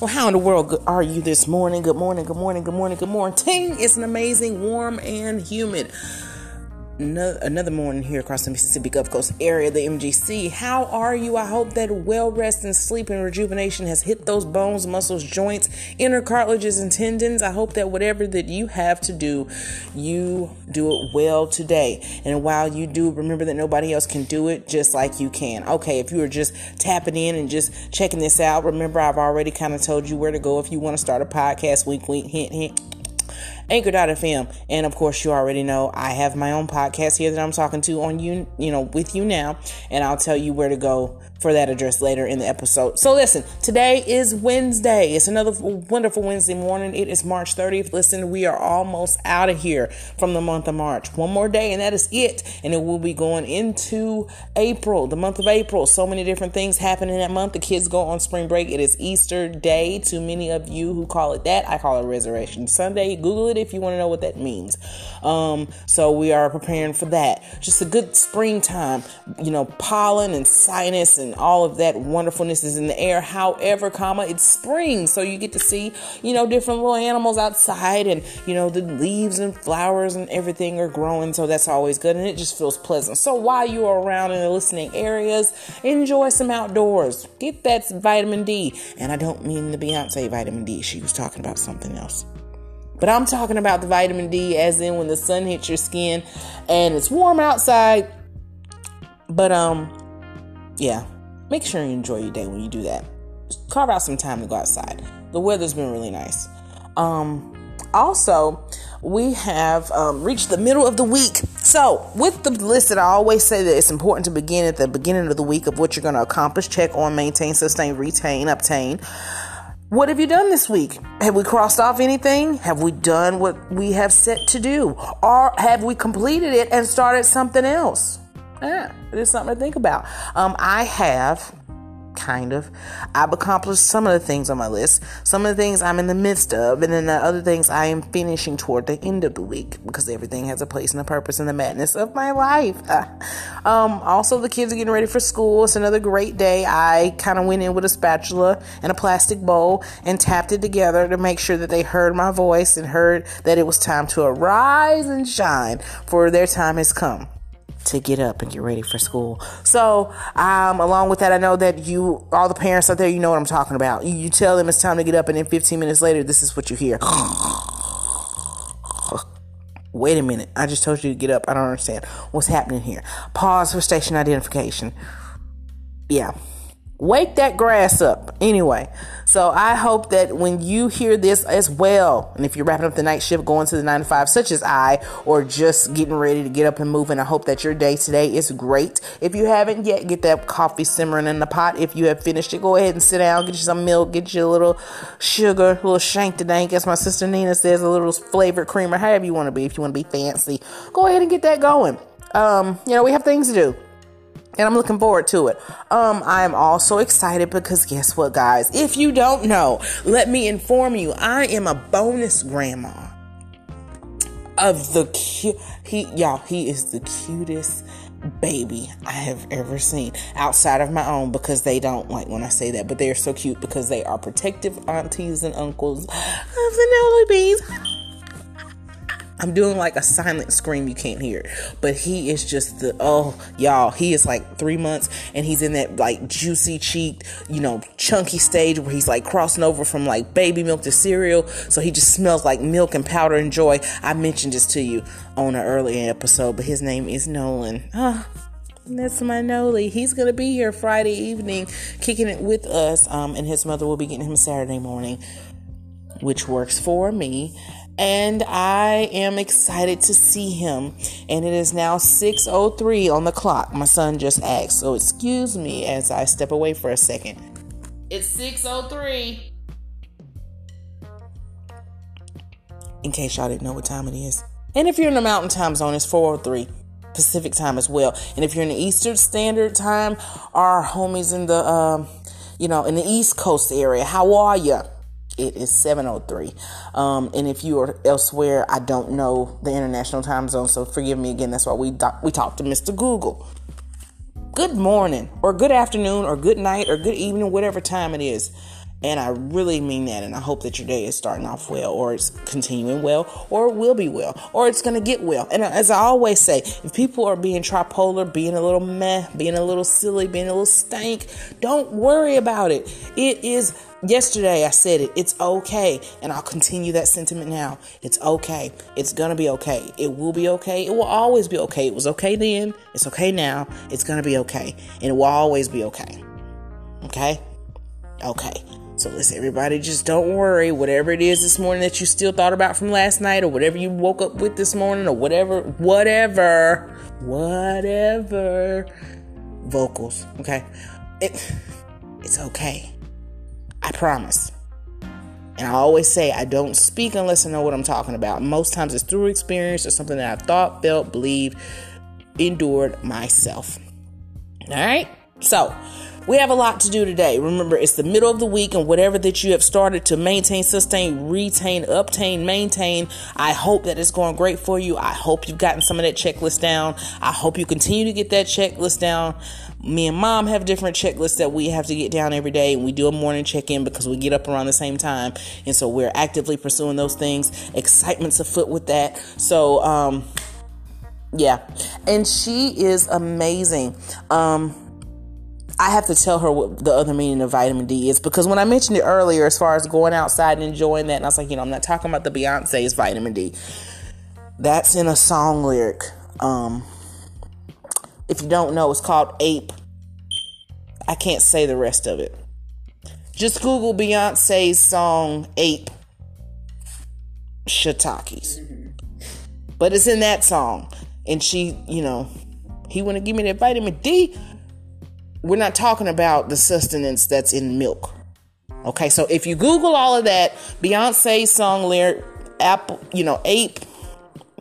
Well, how in the world are you this morning? Good morning, good morning, good morning, good morning. Ting, it's an amazing, warm, and humid another morning here across the Mississippi Gulf Coast area, the MGC. How are you? I hope that well rest and sleep and rejuvenation has hit those bones, muscles, joints, inner cartilages, and tendons. I hope that whatever that you have to do, you do it well today. And while you do, remember that nobody else can do it just like you can. Okay, if you are just tapping in and just checking this out, remember I've already kind of told you where to go if you want to start a podcast. Wink, wink, hint, hint Anchor.fm. And of course, you already know I have my own podcast here that I'm talking to on you, you know, with you now. And I'll tell you where to go for that address later in the episode. So listen, today is Wednesday. It's another wonderful Wednesday morning. It is March 30th. Listen, we are almost out of here from the month of March. One more day and that is it. And it will be going into April, the month of April. So many different things happen in that month. The kids go on spring break. It is Easter day to many of you who call it that. I call it Resurrection Sunday. Google it if you want to know what that means. Um, so we are preparing for that. Just a good springtime, you know, pollen and sinus and and all of that wonderfulness is in the air. However, comma, it's spring, so you get to see, you know, different little animals outside and, you know, the leaves and flowers and everything are growing, so that's always good and it just feels pleasant. So while you are around in the listening areas, enjoy some outdoors. Get that vitamin D. And I don't mean the Beyonce vitamin D. She was talking about something else. But I'm talking about the vitamin D as in when the sun hits your skin and it's warm outside. But um yeah, make sure you enjoy your day when you do that. Carve out some time to go outside. The weather's been really nice. Um, also, we have um, reached the middle of the week. So, with the list that I always say that it's important to begin at the beginning of the week of what you're going to accomplish, check on, maintain, sustain, retain, obtain. What have you done this week? Have we crossed off anything? Have we done what we have set to do? Or have we completed it and started something else? Yeah, it is something to think about. Um, I have kind of. I've accomplished some of the things on my list. Some of the things I'm in the midst of, and then the other things I am finishing toward the end of the week because everything has a place and a purpose in the madness of my life. um, also, the kids are getting ready for school. It's another great day. I kind of went in with a spatula and a plastic bowl and tapped it together to make sure that they heard my voice and heard that it was time to arise and shine, for their time has come to get up and get ready for school. So, um, along with that, I know that you, all the parents out there, you know what I'm talking about. You, you tell them it's time to get up, and then 15 minutes later, this is what you hear. Wait a minute. I just told you to get up. I don't understand what's happening here. Pause for station identification. Yeah wake that grass up. Anyway so i hope that when you hear this as well and if you're wrapping up the night shift going to the 9 to 5 such as i or just getting ready to get up and moving i hope that your day today is great. If you haven't yet get that coffee simmering in the pot. If you have finished it go ahead and sit down get you some milk get you a little sugar a little shank to dank as my sister nina says a little flavored creamer however you want to be. If you want to be fancy go ahead and get that going. Um, you know we have things to do and I'm looking forward to it. Um, I am also excited because guess what, guys? If you don't know, let me inform you. I am a bonus grandma of the cute. He, y'all, he is the cutest baby I have ever seen outside of my own because they don't like when I say that, but they are so cute because they are protective aunties and uncles of the Nolly Bees. I'm doing like a silent scream, you can't hear. But he is just the, oh, y'all, he is like three months and he's in that like juicy cheeked, you know, chunky stage where he's like crossing over from like baby milk to cereal. So he just smells like milk and powder and joy. I mentioned this to you on an earlier episode, but his name is Nolan. Ah. That's my Noli. He's gonna be here Friday evening, kicking it with us. Um, and his mother will be getting him Saturday morning, which works for me and I am excited to see him. And it is now 6:03 on the clock. My son just asked, so excuse me as I step away for a second. It's 6:03. In case y'all didn't know what time it is. And if you're in the mountain time zone, it's 403 Pacific time as well. And if you're in the Eastern Standard Time, our homies in the um, you know, in the East Coast area, how are you? It is 703 um, and if you are elsewhere i don't know the international time zone so forgive me again that's why we do- we talked to mr google good morning or good afternoon or good night or good evening whatever time it is And I really mean that. And I hope that your day is starting off well, or it's continuing well, or it will be well, or it's going to get well. And as I always say, if people are being tripolar, being a little meh, being a little silly, being a little stank, don't worry about it. It is yesterday I said it. It's okay. And I'll continue that sentiment now. It's okay. It's to be okay. It will be okay. It will always be okay. It was okay then. It's okay now. It's to be okay. And it will always be okay. Okay? Okay. So listen, everybody, just don't worry. Whatever it is this morning that you still thought about from last night, or whatever you woke up with this morning, or whatever, whatever, whatever. Vocals, okay? It, it's okay. I promise. And I always say I don't speak unless I know what I'm talking about. Most times it's through experience or something that I've thought, felt, believed, endured myself. All right? So, we have a lot to do today. Remember, it's the middle of the week, and whatever that you have started to maintain, sustain, retain, obtain, maintain, I hope that it's going great for you. I hope you've gotten some of that checklist down. I hope you continue to get that checklist down. Me and mom have different checklists that we have to get down every day, and we do a morning check in because we get up around the same time, and so we're actively pursuing those things. Excitement's afoot with that. So, um, yeah, and she is amazing. Um, I have to tell her what the other meaning of vitamin D is because when I mentioned it earlier, as far as going outside and enjoying that, and I was like, you know, I'm not talking about the Beyonce's vitamin D. That's in a song lyric. Um, if you don't know, it's called Ape. I can't say the rest of it. Just Google Beyonce's song Ape Shiitakes. But it's in that song. And she, you know, he want to give me that vitamin D we're not talking about the sustenance that's in milk. Okay, so if you Google all of that, Beyonce song lyric, apple, you know, ape,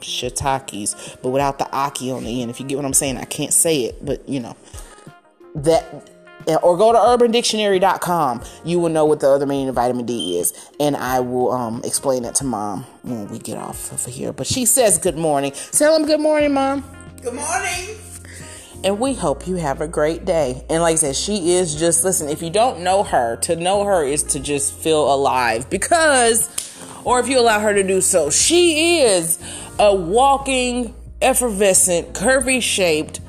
shiitakes, but without the aki on the end. If you get what I'm saying, I can't say it, but you know, that, or go to urbandictionary.com. You will know what the other meaning of vitamin D is, and I will um, explain it to mom when we get off of here. But she says good morning. Tell him good morning, mom. Good morning. And we hope you have a great day. And like I said, she is just, listen, if you don't know her, to know her is to just feel alive because, or if you allow her to do so, she is a walking, effervescent, curvy shaped,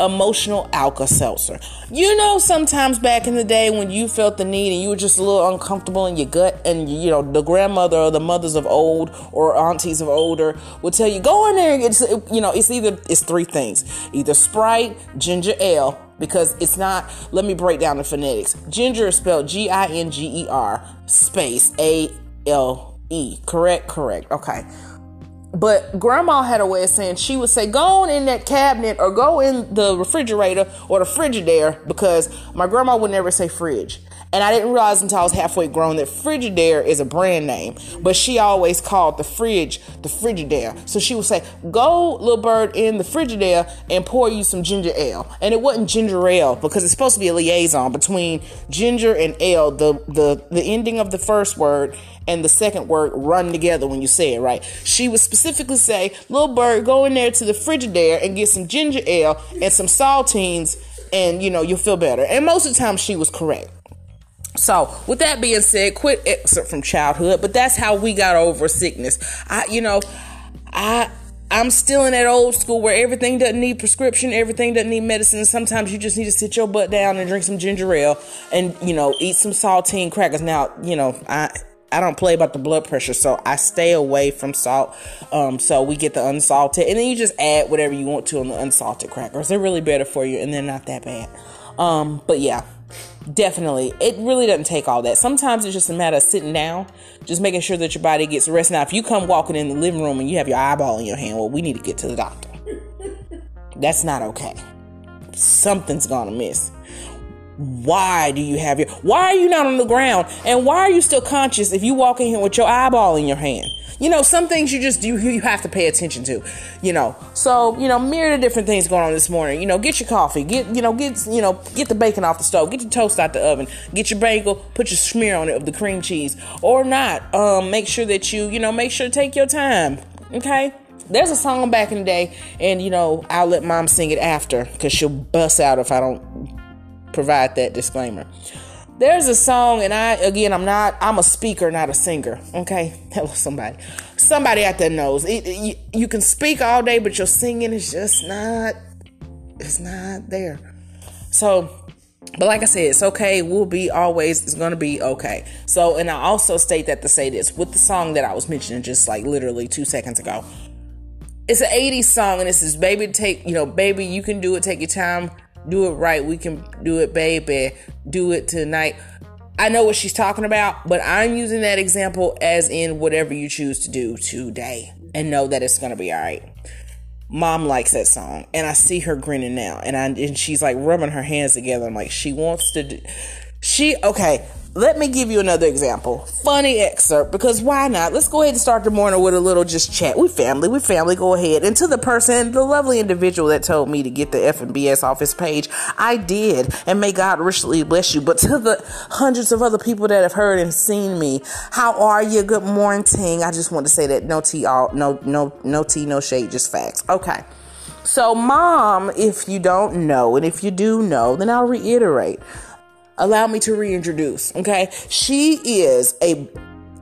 emotional Alka Seltzer. You know, sometimes back in the day when you felt the need and you were just a little uncomfortable in your gut, and you know, the grandmother or the mothers of old or aunties of older would tell you, go in there and get, you know, it's either, it's three things either Sprite, ginger ale, because it's not, let me break down the phonetics. Ginger is spelled G I N G E R space A L E. Correct? Correct. Okay. But grandma had a way of saying she would say, go on in that cabinet or go in the refrigerator or the Frigidaire because my grandma would never say fridge. And I didn't realize until I was halfway grown that Frigidaire is a brand name, but she always called the fridge the Frigidaire. So she would say, Go, little bird, in the Frigidaire and pour you some ginger ale. And it wasn't ginger ale because it's supposed to be a liaison between ginger and ale. The, the, the ending of the first word and the second word run together when you say it right. She would specifically say, Little bird, go in there to the Frigidaire and get some ginger ale and some saltines, and you know, you'll feel better. And most of the time, she was correct. So, with that being said, quit excerpt from childhood, but that's how we got over sickness. I, you know, I. I'm still in that old school where everything doesn't need prescription, everything doesn't need medicine. Sometimes you just need to sit your butt down and drink some ginger ale and, you know, eat some saltine crackers. Now, you know, I I don't play about the blood pressure, so I stay away from salt. Um, so we get the unsalted, and then you just add whatever you want to on the unsalted crackers. They're really better for you, and they're not that bad. Um, but yeah, definitely. It really doesn't take all that. Sometimes it's just a matter of sitting down just making sure that your body gets rest. Now if you come walking in the living room and you have your eyeball in your hand well we need to get to the doctor. That's not okay. Something's gonna miss why do you have your why are you not on the ground and why are you still conscious if you walk in here with your eyeball in your hand you know, some things you just do, you have to pay attention to, you know. So, you know, myriad of different things going on this morning. You know, get your coffee, get, you know, get, you know, get the bacon off the stove, get your toast out the oven, get your bagel, put your smear on it of the cream cheese or not. Um, make sure that you, you know, make sure to take your time. Okay. There's a song back in the day, and you know, I'll let mom sing it after because she'll bust out if I don't provide that disclaimer. there's a song, and I again, I'm not, I'm a speaker, not a singer. Okay, hello, somebody, somebody out there knows. It, it, you, you can speak all day, but your singing is just not, it's not there. So, but like I said, it's okay. We'll be always. It's gonna be okay. So, and I also state that to say this with the song that I was mentioning just like literally two seconds ago. It's an 80s song, and this is baby take. You know, baby, you can do it. Take your time do it right. We can do it, baby. Do it tonight. I know what she's talking about, but I'm using that example as in whatever you choose to do today and know that it's going to be all right. Mom likes that song, and I see her grinning now, and I and she's like rubbing her hands together. I'm like, she wants to do. She okay let me give you another example. Funny excerpt because why not? Let's go ahead and start the morning with a little just chat. We family, we family. Go ahead. And to the person, the lovely individual that told me to get the FNBS off his page, I did, and may God richly bless you. But to the hundreds of other people that have heard and seen me, how are you? Good morning. I just want to say that no tea, all no no no tea, no shade, just facts. Okay. So, mom, if you don't know, and if you do know, then I'll reiterate allow me to reintroduce. Okay, she is a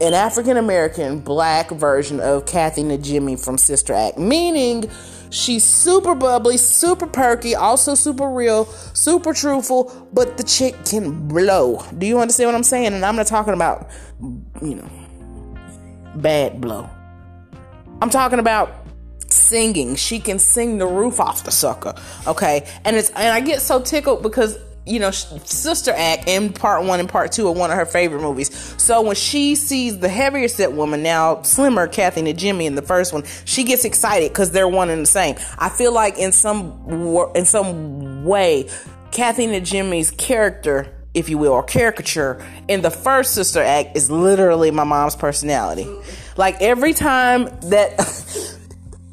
an African American black version of Kathy Najimy from Sister Act, meaning she's super bubbly, super perky, also super real, super truthful, but the chick can blow. Do you understand what I'm saying? And I'm not talking about, you know, bad blow. I'm talking about singing. She can sing the roof off the sucker. Okay. And it's and I get so tickled because you know, Sister Act in part one and part two are one of her favorite movies. So when she sees the heavier set woman, now slimmer Kathy Najimy in the first one, she gets excited because they're one and the same. I feel like in some in some way, Kathy Najimy's character, if you will, or caricature in the first Sister Act is literally my mom's personality. Like every time that.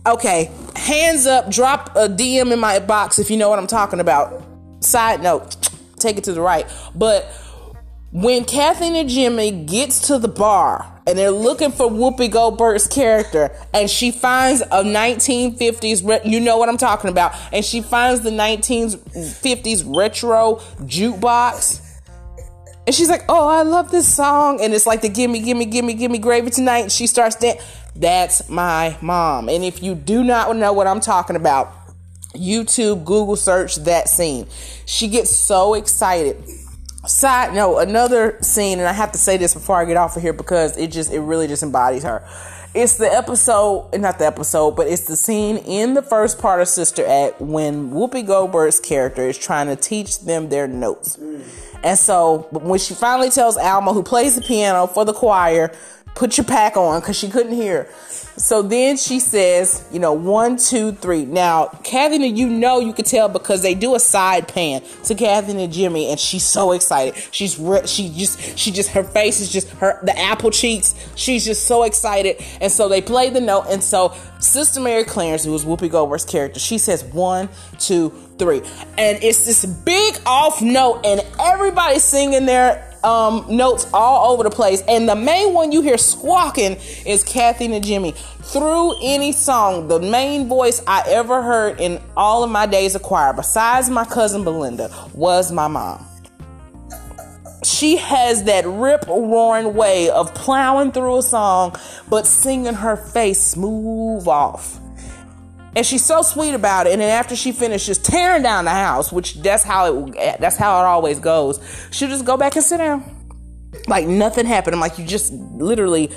okay, hands up, drop a DM in my box if you know what I'm talking about. Side note, take it to the right. But when Kathy Jimmy gets to the bar and they're looking for Whoopi Goldberg's character, and she finds a 1950s, you know what I'm talking about, and she finds the 1950s retro jukebox. And she's like, "Oh, I love this song," and it's like the "Gimme, Gimme, Gimme, Gimme Gravy Tonight." she starts dancing. That's my mom. And if you do not know what I'm talking about, YouTube, Google search that scene. She gets so excited. Side note, another scene, and I have to say this before I get off of here because it just, it really just embodies her. It's the episode, not the episode, but it's the scene in the first part of Sister Act when Whoopi Goldberg's character is trying to teach them their notes. And so when she finally tells Alma, who plays the piano for the choir, put your pack on because she couldn't hear. So then she says, you know, one, two, three. Now, Kathy, you know, you could tell because they do a side pan to Kathy Jimmy, and she's so excited. She's re- she just she just her face is just her the apple cheeks. She's just so excited, and so they play the note. And so Sister Mary Clarence, who was Whoopi Goldberg's character, she says one, two, three, and it's this big off note, and everybody's singing their um, notes all over the place. And the main one you hear squawking is Kathy Najimy. Through any song, the main voice I ever heard in all of my days of choir, besides my cousin Belinda, was my mom. She has that rip roaring way of plowing through a song, but singing her face smooth off. And she's so sweet about it. And then after she finishes tearing down the house, which that's how it that's how it always goes, she'll just go back and sit down. Like nothing happened. I'm like, you just literally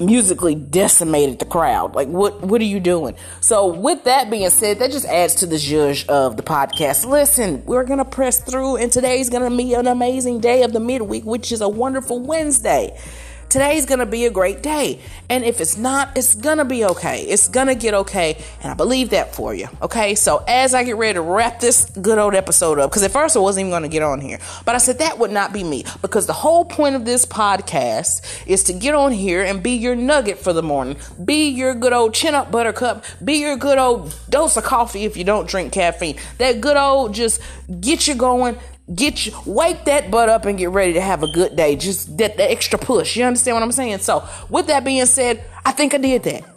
musically decimated the crowd. Like what what are you doing? So with that being said, that just adds to the judge of the podcast. Listen, we're gonna press through and today's gonna be an amazing day of the midweek, which is a wonderful Wednesday. Today's gonna be a great day. And if it's not, it's gonna be okay. It's gonna get okay. And I believe that for you. Okay. So as I get ready to wrap this good old episode up, because at first I wasn't even gonna get on here, but I said that would not be me because the whole point of this podcast is to get on here and be your nugget for the morning, be your good old chin up buttercup, be your good old dose of coffee if you don't drink caffeine. That good old just get you going, get you wake that butt up and get ready to have a good day. Just that the extra push. You understand what i'm saying? So with that being said i think i did that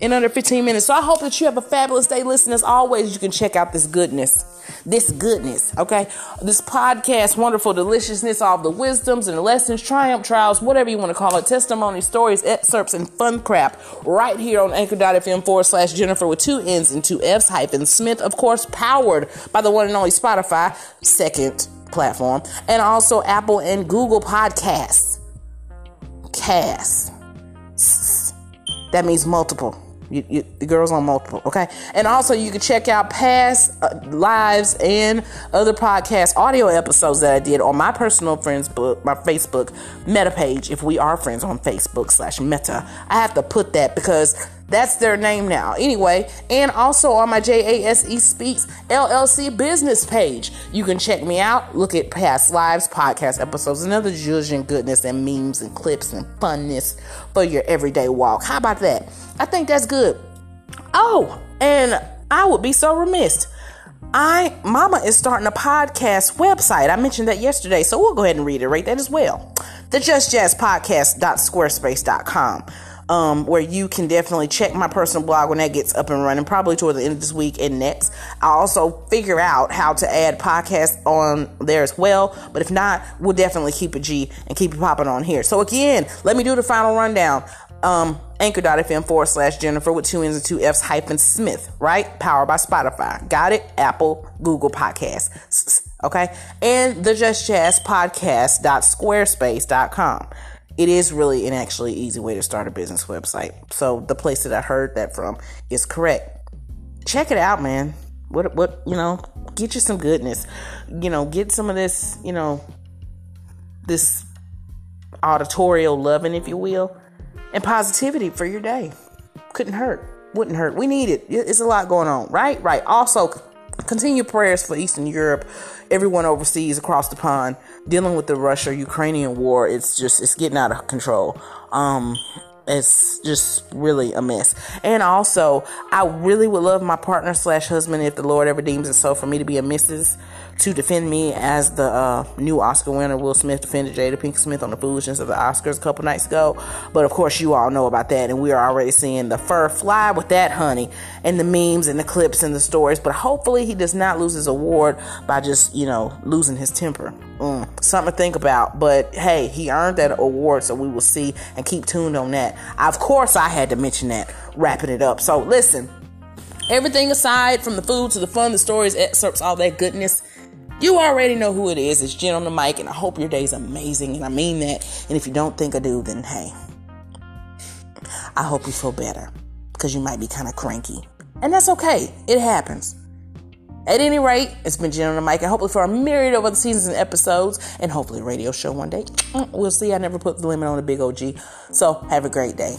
in under 15 minutes. So I hope that you have a fabulous day. Listen, as always, you can check out this goodness. This goodness, okay? This podcast, wonderful deliciousness, all the wisdoms and lessons, triumph, trials, whatever you want to call it, testimony, stories, excerpts, and fun crap, right here on anchor.fm forward slash Jennifer with two N's and two F's hyphen Smith, of course, powered by the one and only Spotify, second platform, and also Apple and Google Podcasts. Cast. That means multiple. You, you, the girls on multiple, okay? And also, you can check out past uh, lives and other podcast audio episodes that I did on my personal friends book, my Facebook meta page. If we are friends on Facebook slash meta, I have to put that because that's their name now. Anyway, and also on my JASE Speaks LLC business page, you can check me out, look at past lives, podcast episodes, and other and goodness and memes and clips and funness for your everyday walk. How about that? I think that's good. Oh, and I would be so remiss. I Mama is starting a podcast website. I mentioned that yesterday, so we'll go ahead and read it right that as well. The Just Jazz Podcast.squarespace.com um, where you can definitely check my personal blog when that gets up and running, probably toward the end of this week and next. I'll also figure out how to add podcasts on there as well. But if not, we'll definitely keep it G and keep it popping on here. So again, let me do the final rundown. Um, anchor.fm forward slash Jennifer with two N's and two F's hyphen Smith, right? Powered by Spotify. Got it? Apple, Google Podcasts. Okay. And the Just Jazz Podcast.squarespace.com it is really an actually easy way to start a business website. So the place that I heard that from is correct. Check it out, man. What what you know, get you some goodness. You know, get some of this, you know, this auditorial loving, if you will, and positivity for your day. Couldn't hurt. Wouldn't hurt. We need it. It's a lot going on, right? Right. Also, continue prayers for Eastern Europe, everyone overseas across the pond dealing with the Russia Ukrainian war. It's just it's getting out of control. Um, it's just really a mess. And also, I really would love my partner slash husband, if the Lord ever deems it so, for me to be a Mrs to defend me as the uh, new Oscar winner. Will Smith defended Jada Pinkett Smith on the foolishness of the Oscars a couple nights ago. But of course, you all know about that, and we are already seeing the fur fly with that, honey, and the memes and the clips and the stories. But hopefully, he does not lose his award by just, you know, losing his temper. Mm, something to think about. But hey, he earned that award, so we will see and keep tuned on that. Of course, I had to mention that, wrapping it up. So listen. Everything aside from the food to the fun, the stories, excerpts, all that goodness, you already know who it is. It's Jen on the mic, and I hope your day's amazing. And I mean that. And if you don't think I do, then hey, I hope you feel better because you might be kind of cranky. And that's okay, it happens. At any rate, it's been Jen on the mic, and hopefully for a myriad of other seasons and episodes, and hopefully a radio show one day. We'll see. I never put the limit on a big OG. So have a great day.